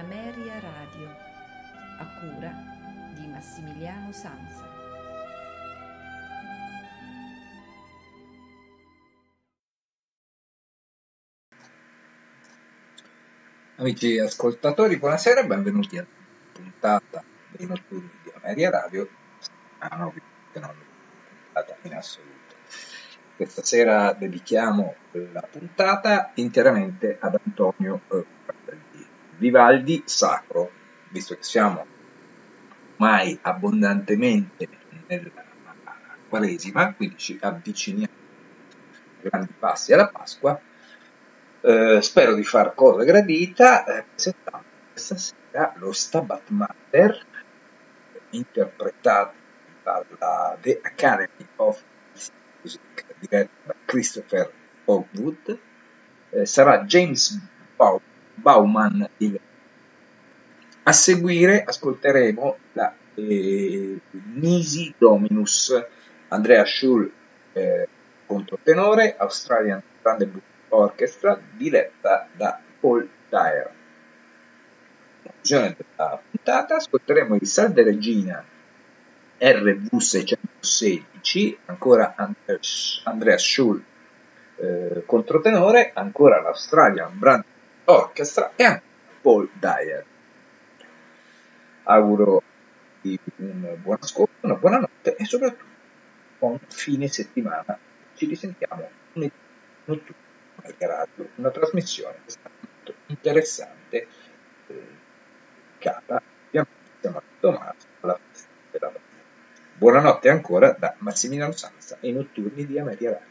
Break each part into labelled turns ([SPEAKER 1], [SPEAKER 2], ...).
[SPEAKER 1] Ameria Radio, a cura di Massimiliano Sanza.
[SPEAKER 2] Amici ascoltatori, buonasera e benvenuti alla puntata dei notturni di Ameria Radio. Ah, no, non puntata in assoluto. Questa sera dedichiamo la puntata interamente ad Antonio eh, Vivaldi Sacro, visto che siamo ormai abbondantemente nella Quaresima, quindi ci avviciniamo grandi passi alla Pasqua. Eh, spero di far cosa gradita eh, questa sera lo Stabat Mater interpretato dalla The Academy of Music diretta da Christopher Hogwood eh, sarà James Bow- Bauman il... a seguire ascolteremo la eh, Nisi Dominus Andrea Schul eh, controtenore Australian Brandenburg Orchestra diretta da Paul Dyer. Conclusione della puntata ascolteremo il Salve Regina RV616, ancora Andrea Schul eh, controtenore, ancora l'Australian Brand Orchestra e ancora Paul Dyer. Auguro un buon ascolto, una buona notte e soprattutto buon fine settimana. Ci risentiamo lunedì notturno radio, una trasmissione che è molto interessante, eh, ovviamente siamo Tommaso alla festa della notte. Buonanotte ancora da Massimiliano Sanza e notturni di Ameria Radio.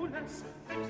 [SPEAKER 3] soles et